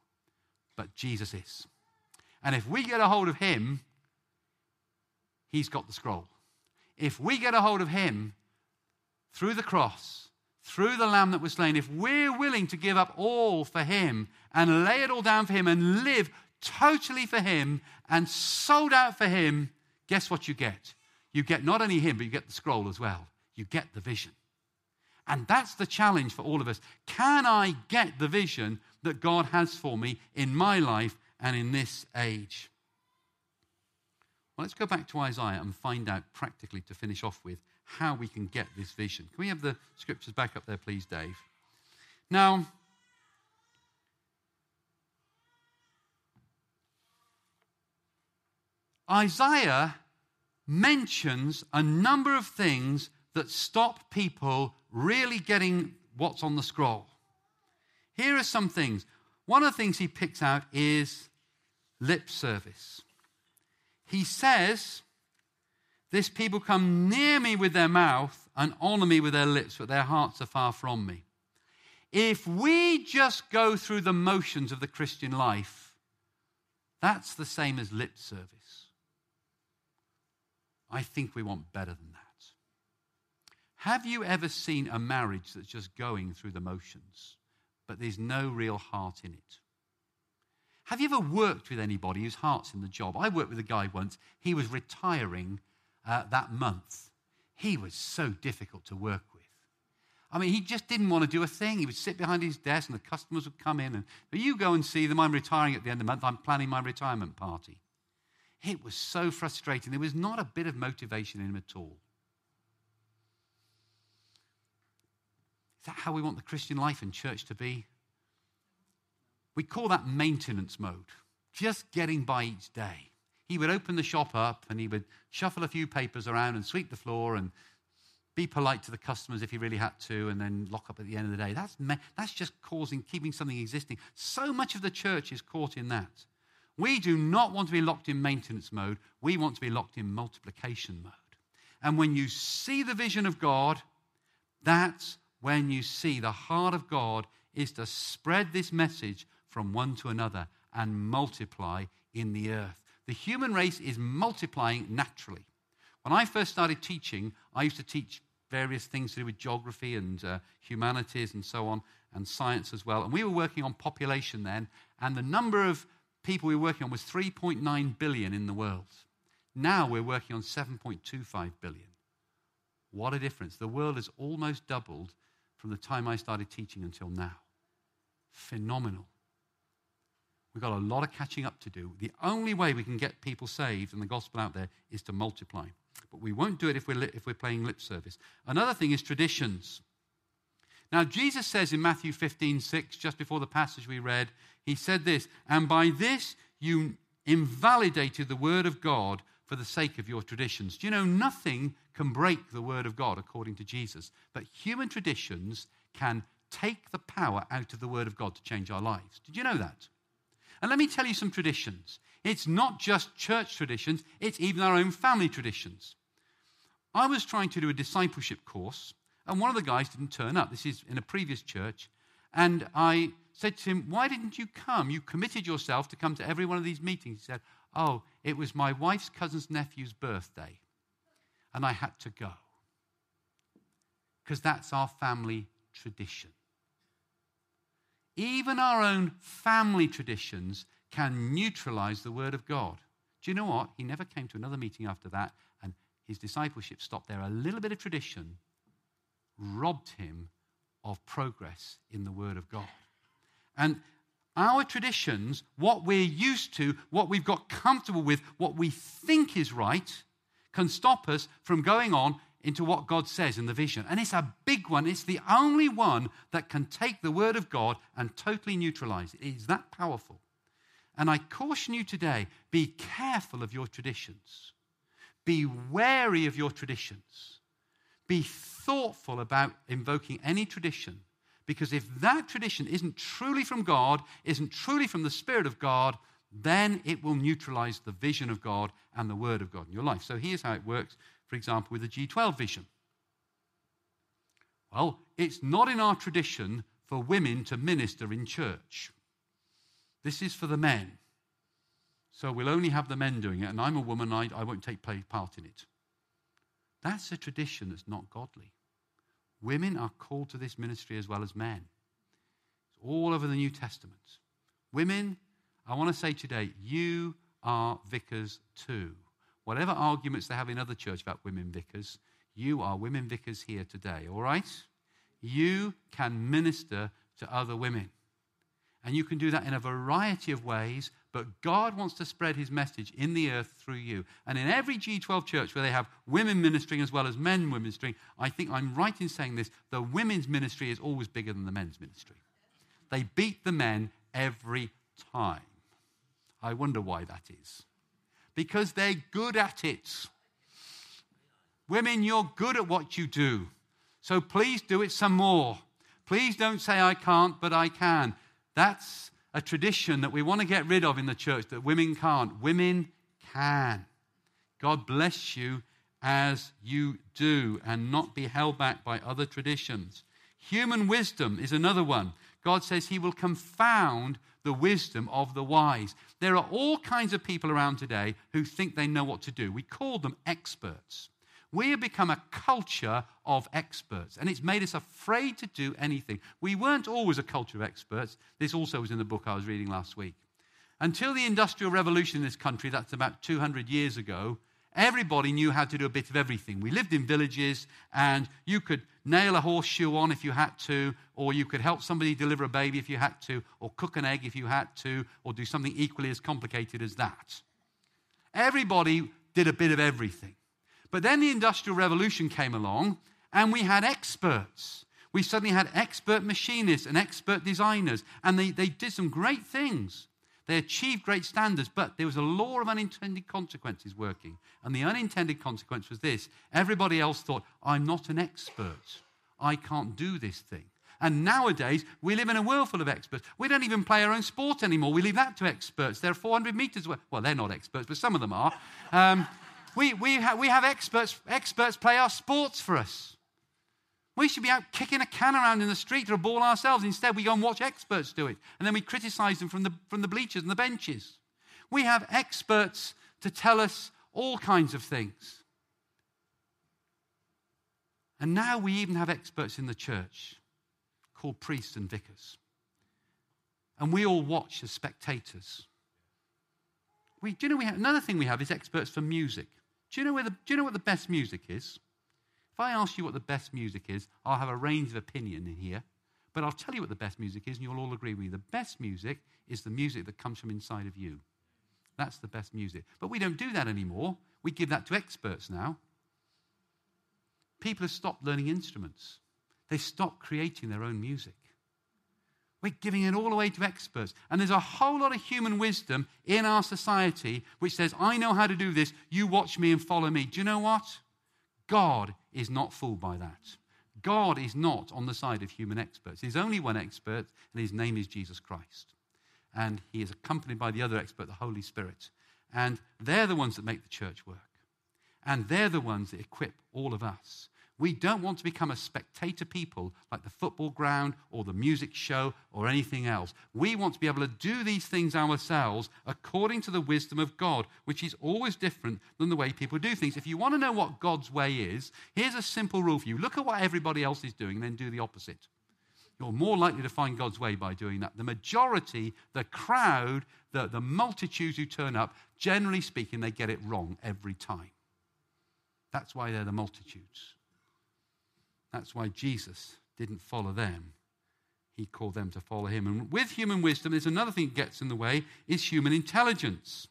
But Jesus is. And if we get a hold of him, he's got the scroll. If we get a hold of him through the cross, through the lamb that was slain, if we're willing to give up all for him and lay it all down for him and live totally for him and sold out for him, guess what you get? You get not only him, but you get the scroll as well. You get the vision. And that's the challenge for all of us. Can I get the vision that God has for me in my life and in this age? Well, let's go back to Isaiah and find out practically to finish off with how we can get this vision. Can we have the scriptures back up there, please, Dave? Now, Isaiah mentions a number of things that stop people really getting what's on the scroll. Here are some things. One of the things he picks out is lip service. He says, This people come near me with their mouth and honor me with their lips, but their hearts are far from me. If we just go through the motions of the Christian life, that's the same as lip service. I think we want better than that. Have you ever seen a marriage that's just going through the motions, but there's no real heart in it? Have you ever worked with anybody whose heart's in the job? I worked with a guy once. He was retiring uh, that month. He was so difficult to work with. I mean, he just didn't want to do a thing. He would sit behind his desk and the customers would come in and, you go and see them. I'm retiring at the end of the month. I'm planning my retirement party. It was so frustrating. There was not a bit of motivation in him at all. Is that how we want the Christian life and church to be? We call that maintenance mode, just getting by each day. He would open the shop up and he would shuffle a few papers around and sweep the floor and be polite to the customers if he really had to, and then lock up at the end of the day. That's, me- that's just causing, keeping something existing. So much of the church is caught in that. We do not want to be locked in maintenance mode. We want to be locked in multiplication mode. And when you see the vision of God, that's when you see the heart of God is to spread this message from one to another and multiply in the earth. The human race is multiplying naturally. When I first started teaching, I used to teach various things to do with geography and uh, humanities and so on, and science as well. And we were working on population then, and the number of people we were working on was 3.9 billion in the world. Now we're working on 7.25 billion. What a difference. The world has almost doubled from the time I started teaching until now. Phenomenal. We've got a lot of catching up to do. The only way we can get people saved and the gospel out there is to multiply. But we won't do it if we're, li- if we're playing lip service. Another thing is traditions. Now, Jesus says in Matthew 15, 6, just before the passage we read, he said this, and by this you invalidated the word of God for the sake of your traditions. Do you know nothing can break the word of God according to Jesus? But human traditions can take the power out of the word of God to change our lives. Did you know that? And let me tell you some traditions. It's not just church traditions, it's even our own family traditions. I was trying to do a discipleship course, and one of the guys didn't turn up. This is in a previous church. And I said to him, Why didn't you come? You committed yourself to come to every one of these meetings. He said, Oh, it was my wife's cousin's nephew's birthday, and I had to go. Because that's our family tradition. Even our own family traditions can neutralize the Word of God. Do you know what? He never came to another meeting after that, and his discipleship stopped there. A little bit of tradition robbed him of progress in the Word of God. And our traditions, what we're used to, what we've got comfortable with, what we think is right, can stop us from going on into what God says in the vision. And it's a big one. It's the only one that can take the Word of God and totally neutralize it. It is that powerful. And I caution you today be careful of your traditions, be wary of your traditions, be thoughtful about invoking any tradition. Because if that tradition isn't truly from God, isn't truly from the Spirit of God, then it will neutralize the vision of God and the Word of God in your life. So here's how it works, for example, with the G12 vision. Well, it's not in our tradition for women to minister in church. This is for the men. So we'll only have the men doing it, and I'm a woman, I, I won't take part in it. That's a tradition that's not godly. Women are called to this ministry as well as men. It's all over the New Testament. Women, I want to say today, you are vicars too. Whatever arguments they have in other churches about women vicars, you are women vicars here today, all right? You can minister to other women. And you can do that in a variety of ways, but God wants to spread his message in the earth through you. And in every G12 church where they have women ministering as well as men ministering, I think I'm right in saying this the women's ministry is always bigger than the men's ministry. They beat the men every time. I wonder why that is. Because they're good at it. Women, you're good at what you do. So please do it some more. Please don't say, I can't, but I can. That's a tradition that we want to get rid of in the church that women can't. Women can. God bless you as you do and not be held back by other traditions. Human wisdom is another one. God says he will confound the wisdom of the wise. There are all kinds of people around today who think they know what to do. We call them experts. We have become a culture of experts, and it's made us afraid to do anything. We weren't always a culture of experts. This also was in the book I was reading last week. Until the Industrial Revolution in this country, that's about 200 years ago, everybody knew how to do a bit of everything. We lived in villages, and you could nail a horseshoe on if you had to, or you could help somebody deliver a baby if you had to, or cook an egg if you had to, or do something equally as complicated as that. Everybody did a bit of everything. But then the Industrial Revolution came along, and we had experts. We suddenly had expert machinists and expert designers, and they, they did some great things. They achieved great standards, but there was a law of unintended consequences working. And the unintended consequence was this everybody else thought, I'm not an expert. I can't do this thing. And nowadays, we live in a world full of experts. We don't even play our own sport anymore. We leave that to experts. They're 400 meters away. Well, they're not experts, but some of them are. Um, we, we, ha- we have experts, experts play our sports for us. We should be out kicking a can around in the street or a ball ourselves. Instead, we go and watch experts do it. And then we criticize them from the, from the bleachers and the benches. We have experts to tell us all kinds of things. And now we even have experts in the church called priests and vicars. And we all watch as spectators. We, do you know we have, another thing we have is experts for music. Do you, know where the, do you know what the best music is? If I ask you what the best music is, I'll have a range of opinion in here. But I'll tell you what the best music is, and you'll all agree with me. The best music is the music that comes from inside of you. That's the best music. But we don't do that anymore. We give that to experts now. People have stopped learning instruments, they stopped creating their own music. We're giving it all away to experts. And there's a whole lot of human wisdom in our society which says, I know how to do this, you watch me and follow me. Do you know what? God is not fooled by that. God is not on the side of human experts. There's only one expert, and his name is Jesus Christ. And he is accompanied by the other expert, the Holy Spirit. And they're the ones that make the church work. And they're the ones that equip all of us we don't want to become a spectator people like the football ground or the music show or anything else. We want to be able to do these things ourselves according to the wisdom of God, which is always different than the way people do things. If you want to know what God's way is, here's a simple rule for you look at what everybody else is doing and then do the opposite. You're more likely to find God's way by doing that. The majority, the crowd, the, the multitudes who turn up, generally speaking, they get it wrong every time. That's why they're the multitudes. That's why Jesus didn't follow them. He called them to follow him. And with human wisdom, there's another thing that gets in the way is human intelligence.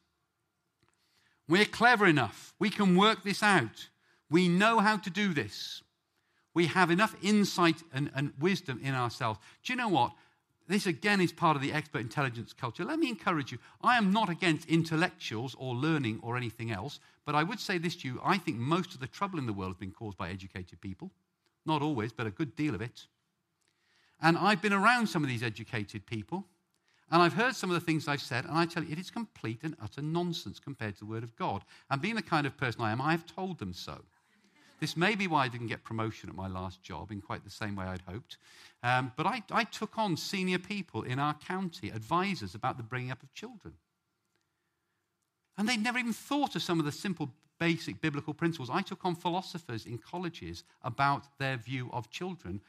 We're clever enough. We can work this out. We know how to do this. We have enough insight and, and wisdom in ourselves. Do you know what? This again is part of the expert intelligence culture. Let me encourage you. I am not against intellectuals or learning or anything else, but I would say this to you. I think most of the trouble in the world has been caused by educated people. Not always, but a good deal of it. And I've been around some of these educated people, and I've heard some of the things I've said, and I tell you, it is complete and utter nonsense compared to the Word of God. And being the kind of person I am, I have told them so. This may be why I didn't get promotion at my last job in quite the same way I'd hoped. Um, but I, I took on senior people in our county, advisors about the bringing up of children. And they'd never even thought of some of the simple basic biblical principles. I took on philosophers in colleges about their view of children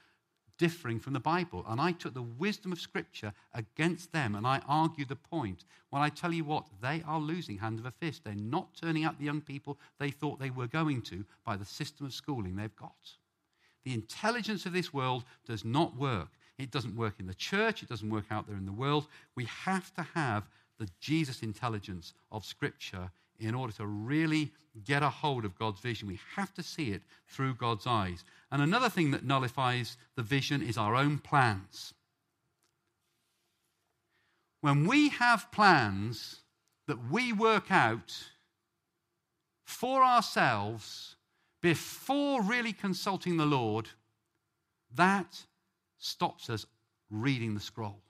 differing from the Bible. And I took the wisdom of Scripture against them and I argued the point. Well, I tell you what, they are losing hand of a fist. They're not turning out the young people they thought they were going to by the system of schooling they've got. The intelligence of this world does not work. It doesn't work in the church, it doesn't work out there in the world. We have to have the Jesus intelligence of Scripture in order to really get a hold of God's vision. We have to see it through God's eyes. And another thing that nullifies the vision is our own plans. When we have plans that we work out for ourselves before really consulting the Lord, that stops us reading the scroll.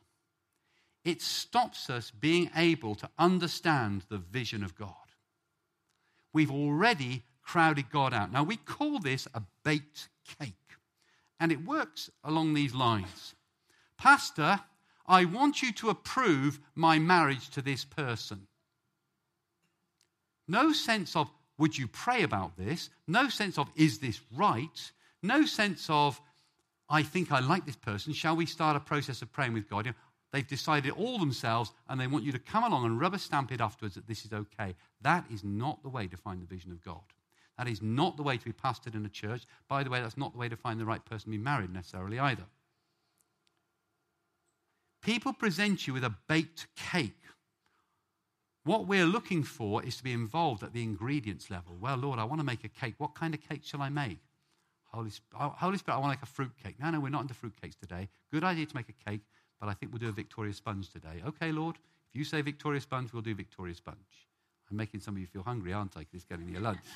It stops us being able to understand the vision of God we've already crowded God out. Now, we call this a baked cake, and it works along these lines Pastor, I want you to approve my marriage to this person. No sense of, would you pray about this? No sense of, is this right? No sense of, I think I like this person. Shall we start a process of praying with God? You know, They've decided it all themselves and they want you to come along and rubber stamp it afterwards that this is okay. That is not the way to find the vision of God. That is not the way to be pastored in a church. By the way, that's not the way to find the right person to be married necessarily either. People present you with a baked cake. What we're looking for is to be involved at the ingredients level. Well, Lord, I want to make a cake. What kind of cake shall I make? Holy Spirit, I want make a fruit cake. No, no, we're not into fruit cakes today. Good idea to make a cake but I think we'll do a Victoria sponge today. Okay, Lord, if you say Victoria Sponge, we'll do Victoria Sponge. I'm making some of you feel hungry, aren't I? Because it's getting your lunch.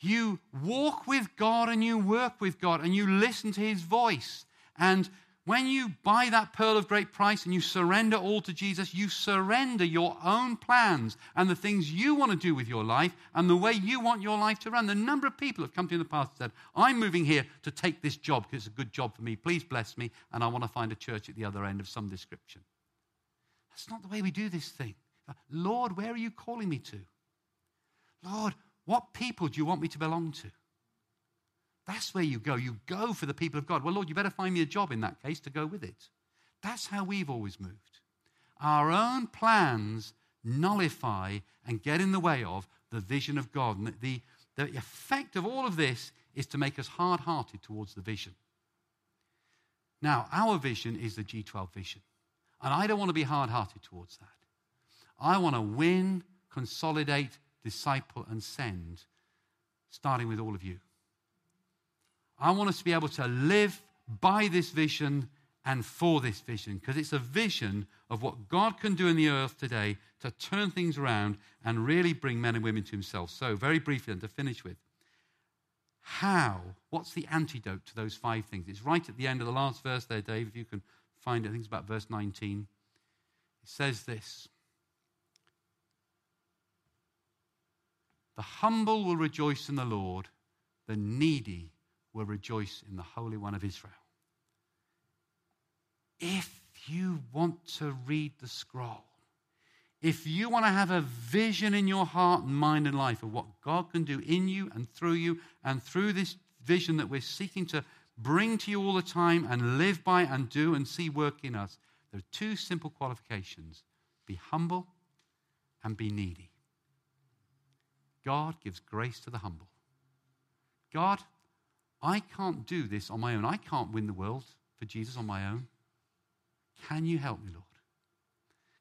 you walk with God and you work with God and you listen to his voice. And when you buy that pearl of great price and you surrender all to Jesus, you surrender your own plans and the things you want to do with your life and the way you want your life to run. The number of people have come to me in the past and said, I'm moving here to take this job because it's a good job for me. Please bless me. And I want to find a church at the other end of some description. That's not the way we do this thing. Lord, where are you calling me to? Lord, what people do you want me to belong to? That's where you go. You go for the people of God. Well, Lord, you better find me a job in that case to go with it. That's how we've always moved. Our own plans nullify and get in the way of the vision of God. And the, the effect of all of this is to make us hard hearted towards the vision. Now, our vision is the G12 vision. And I don't want to be hard hearted towards that. I want to win, consolidate, disciple, and send, starting with all of you. I want us to be able to live by this vision and for this vision because it's a vision of what God can do in the earth today to turn things around and really bring men and women to Himself. So, very briefly, and to finish with, how? What's the antidote to those five things? It's right at the end of the last verse there, Dave, if you can find it. I think it's about verse 19. It says this The humble will rejoice in the Lord, the needy will rejoice in the Holy One of Israel. If you want to read the scroll, if you want to have a vision in your heart and mind and life of what God can do in you and through you, and through this vision that we're seeking to bring to you all the time and live by and do and see work in us, there are two simple qualifications be humble and be needy. God gives grace to the humble. God I can't do this on my own. I can't win the world for Jesus on my own. Can you help me, Lord?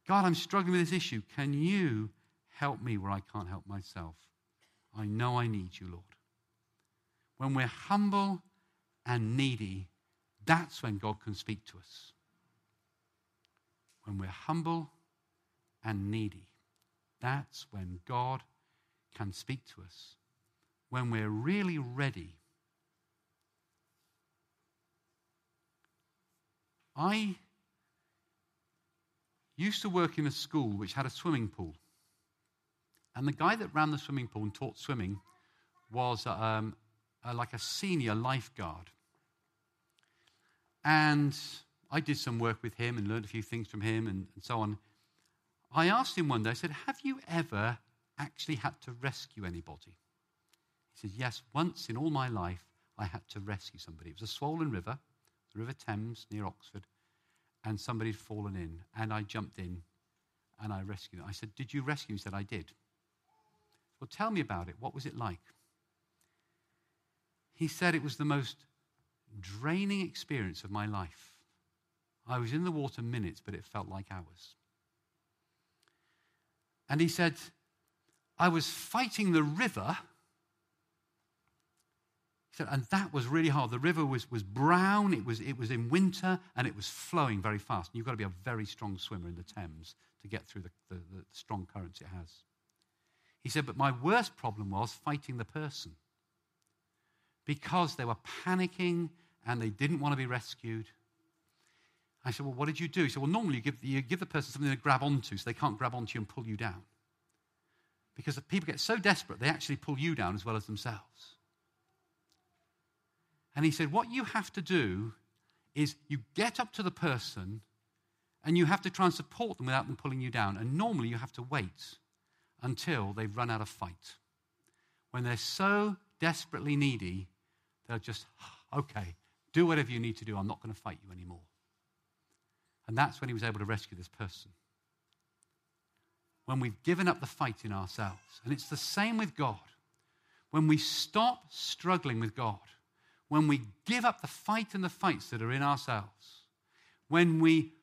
God, I'm struggling with this issue. Can you help me where I can't help myself? I know I need you, Lord. When we're humble and needy, that's when God can speak to us. When we're humble and needy, that's when God can speak to us. When we're really ready I used to work in a school which had a swimming pool. And the guy that ran the swimming pool and taught swimming was um, like a senior lifeguard. And I did some work with him and learned a few things from him and, and so on. I asked him one day, I said, Have you ever actually had to rescue anybody? He said, Yes, once in all my life, I had to rescue somebody. It was a swollen river River Thames near Oxford, and somebody had fallen in, and I jumped in and I rescued them. I said, Did you rescue? He said, I did. Well, tell me about it. What was it like? He said it was the most draining experience of my life. I was in the water minutes, but it felt like hours. And he said, I was fighting the river said, and that was really hard. The river was, was brown, it was, it was in winter, and it was flowing very fast. And you've got to be a very strong swimmer in the Thames to get through the, the, the strong currents it has. He said, but my worst problem was fighting the person because they were panicking and they didn't want to be rescued. I said, Well, what did you do? He said, Well, normally you give, you give the person something to grab onto so they can't grab onto you and pull you down. Because people get so desperate, they actually pull you down as well as themselves. And he said, What you have to do is you get up to the person and you have to try and support them without them pulling you down. And normally you have to wait until they've run out of fight. When they're so desperately needy, they'll just, okay, do whatever you need to do. I'm not going to fight you anymore. And that's when he was able to rescue this person. When we've given up the fight in ourselves. And it's the same with God. When we stop struggling with God when we give up the fight and the fights that are in ourselves, when we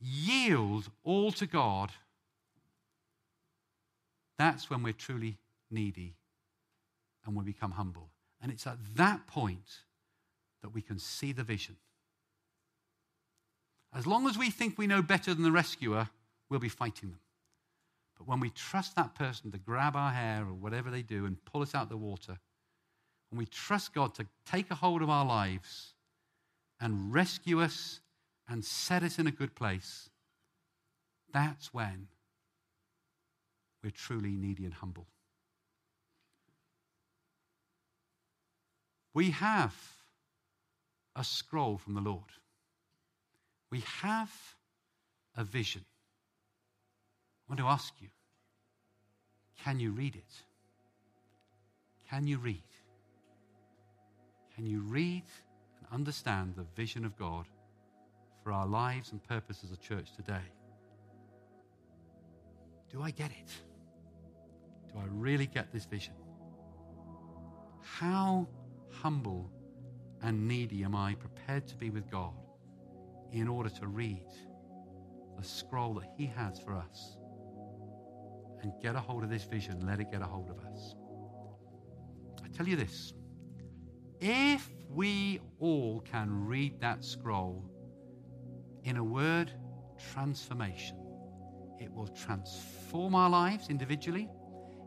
yield all to God, that's when we're truly needy and we become humble. And it's at that point that we can see the vision. As long as we think we know better than the rescuer, we'll be fighting them. But when we trust that person to grab our hair or whatever they do and pull us out of the water, when we trust God to take a hold of our lives and rescue us and set us in a good place, that's when we're truly needy and humble. We have a scroll from the Lord. We have a vision. I want to ask you can you read it? Can you read? Can you read and understand the vision of God for our lives and purpose as a church today? Do I get it? Do I really get this vision? How humble and needy am I prepared to be with God in order to read the scroll that He has for us and get a hold of this vision, let it get a hold of us? I tell you this if we all can read that scroll in a word, transformation, it will transform our lives individually,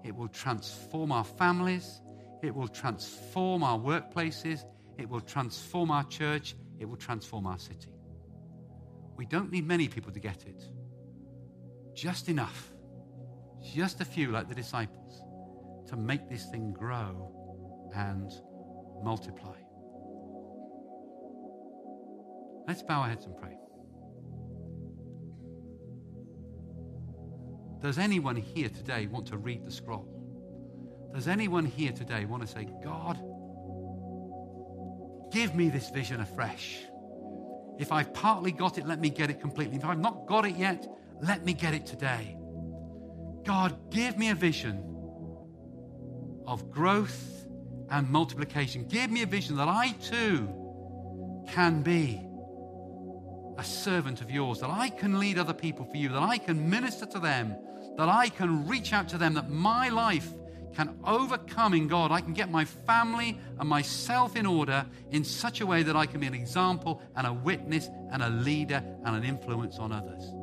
it will transform our families, it will transform our workplaces, it will transform our church, it will transform our city. We don't need many people to get it, just enough, just a few like the disciples, to make this thing grow and multiply. Let's bow our heads and pray. Does anyone here today want to read the scroll? Does anyone here today want to say, God, give me this vision afresh? If I've partly got it, let me get it completely. If I've not got it yet, let me get it today. God, give me a vision of growth and multiplication. Give me a vision that I too can be a servant of yours, that I can lead other people for you, that I can minister to them, that I can reach out to them, that my life can overcome in God. I can get my family and myself in order in such a way that I can be an example and a witness and a leader and an influence on others.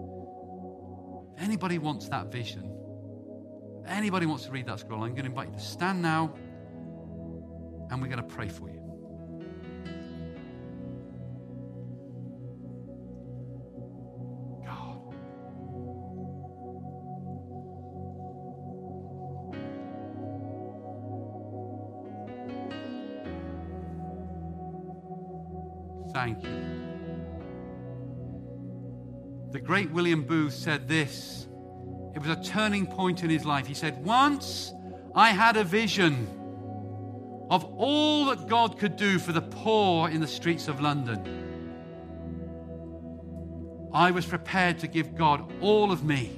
If anybody wants that vision, anybody wants to read that scroll, I'm going to invite you to stand now and we're going to pray for you. Thank you. The great William Booth said this. It was a turning point in his life. He said, Once I had a vision of all that God could do for the poor in the streets of London. I was prepared to give God all of me.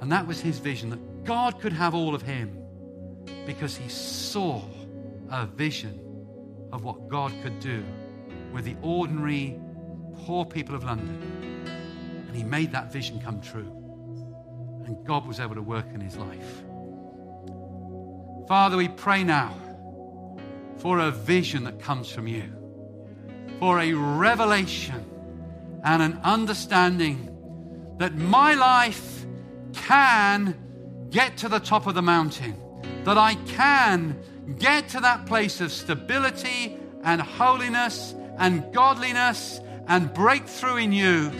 And that was his vision that God could have all of him because he saw a vision of what God could do with the ordinary poor people of London. And he made that vision come true. And God was able to work in his life. Father, we pray now for a vision that comes from you, for a revelation and an understanding that my life can get to the top of the mountain, that I can get to that place of stability and holiness and godliness and breakthrough in you,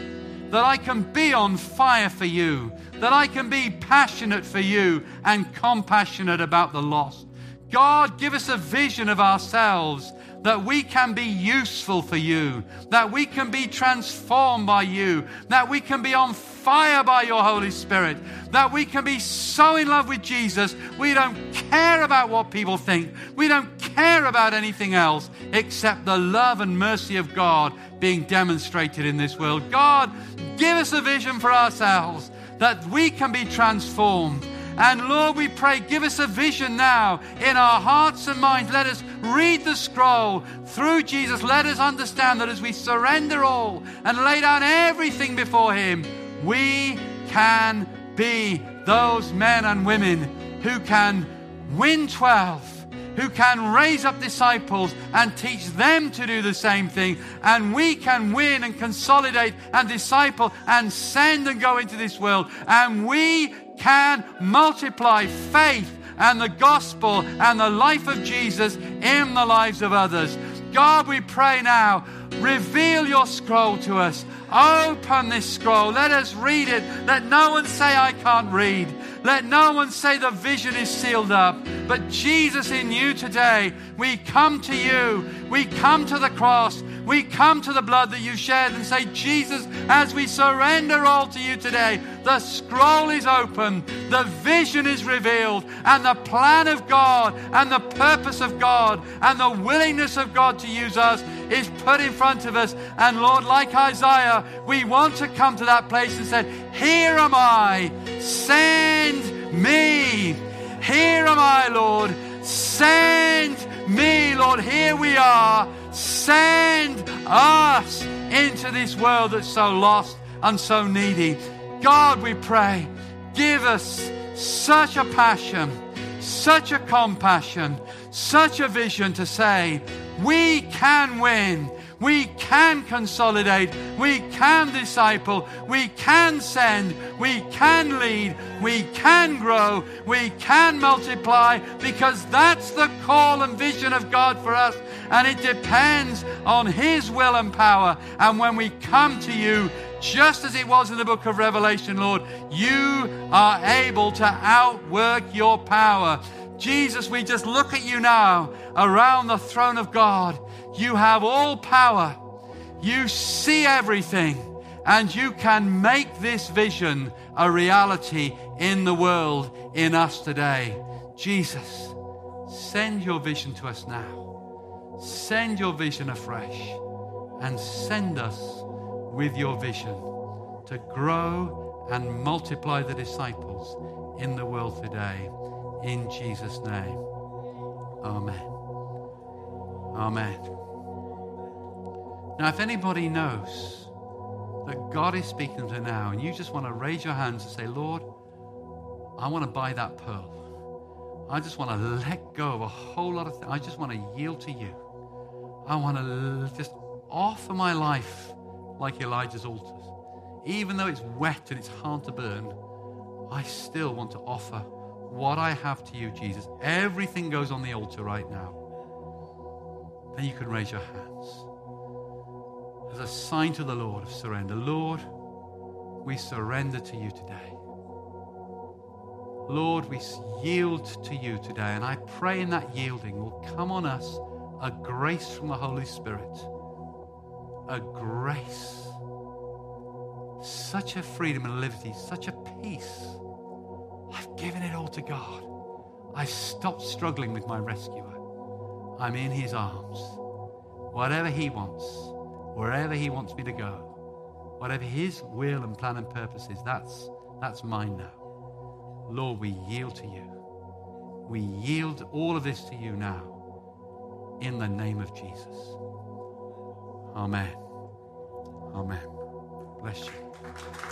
that I can be on fire for you, that I can be passionate for you and compassionate about the lost. God, give us a vision of ourselves that we can be useful for you, that we can be transformed by you, that we can be on fire by your Holy Spirit, that we can be so in love with Jesus, we don't care about what people think, we don't care about anything else except the love and mercy of God being demonstrated in this world. God, give us a vision for ourselves that we can be transformed and Lord, we pray, give us a vision now in our hearts and minds. Let us read the scroll through Jesus. Let us understand that as we surrender all and lay down everything before Him, we can be those men and women who can win 12 who can raise up disciples and teach them to do the same thing. And we can win and consolidate and disciple and send and go into this world. And we can multiply faith and the gospel and the life of Jesus in the lives of others. God, we pray now, reveal your scroll to us. Open this scroll. Let us read it. Let no one say, I can't read. Let no one say the vision is sealed up. But Jesus, in you today, we come to you. We come to the cross. We come to the blood that you shed and say, Jesus, as we surrender all to you today, the scroll is open, the vision is revealed, and the plan of God, and the purpose of God, and the willingness of God to use us is put in front of us. And Lord, like Isaiah, we want to come to that place and say, Here am I, send me. Here am I, Lord, send me, Lord. Here we are. Send us into this world that's so lost and so needy. God, we pray, give us such a passion, such a compassion, such a vision to say, we can win. We can consolidate. We can disciple. We can send. We can lead. We can grow. We can multiply because that's the call and vision of God for us. And it depends on His will and power. And when we come to you, just as it was in the book of Revelation, Lord, you are able to outwork your power. Jesus, we just look at you now around the throne of God. You have all power. You see everything. And you can make this vision a reality in the world, in us today. Jesus, send your vision to us now. Send your vision afresh. And send us with your vision to grow and multiply the disciples in the world today. In Jesus' name. Amen. Amen. Now, if anybody knows that God is speaking to now, and you just want to raise your hands and say, Lord, I want to buy that pearl. I just want to let go of a whole lot of things. I just want to yield to you. I want to just offer my life like Elijah's altars. Even though it's wet and it's hard to burn, I still want to offer what I have to you, Jesus. Everything goes on the altar right now. Then you can raise your hands as a sign to the Lord of surrender. Lord, we surrender to you today. Lord, we yield to you today. And I pray in that yielding will come on us a grace from the Holy Spirit. A grace. Such a freedom and liberty, such a peace. I've given it all to God. I stopped struggling with my rescuer. I'm in his arms. Whatever he wants, wherever he wants me to go, whatever his will and plan and purpose is, that's, that's mine now. Lord, we yield to you. We yield all of this to you now in the name of Jesus. Amen. Amen. Bless you.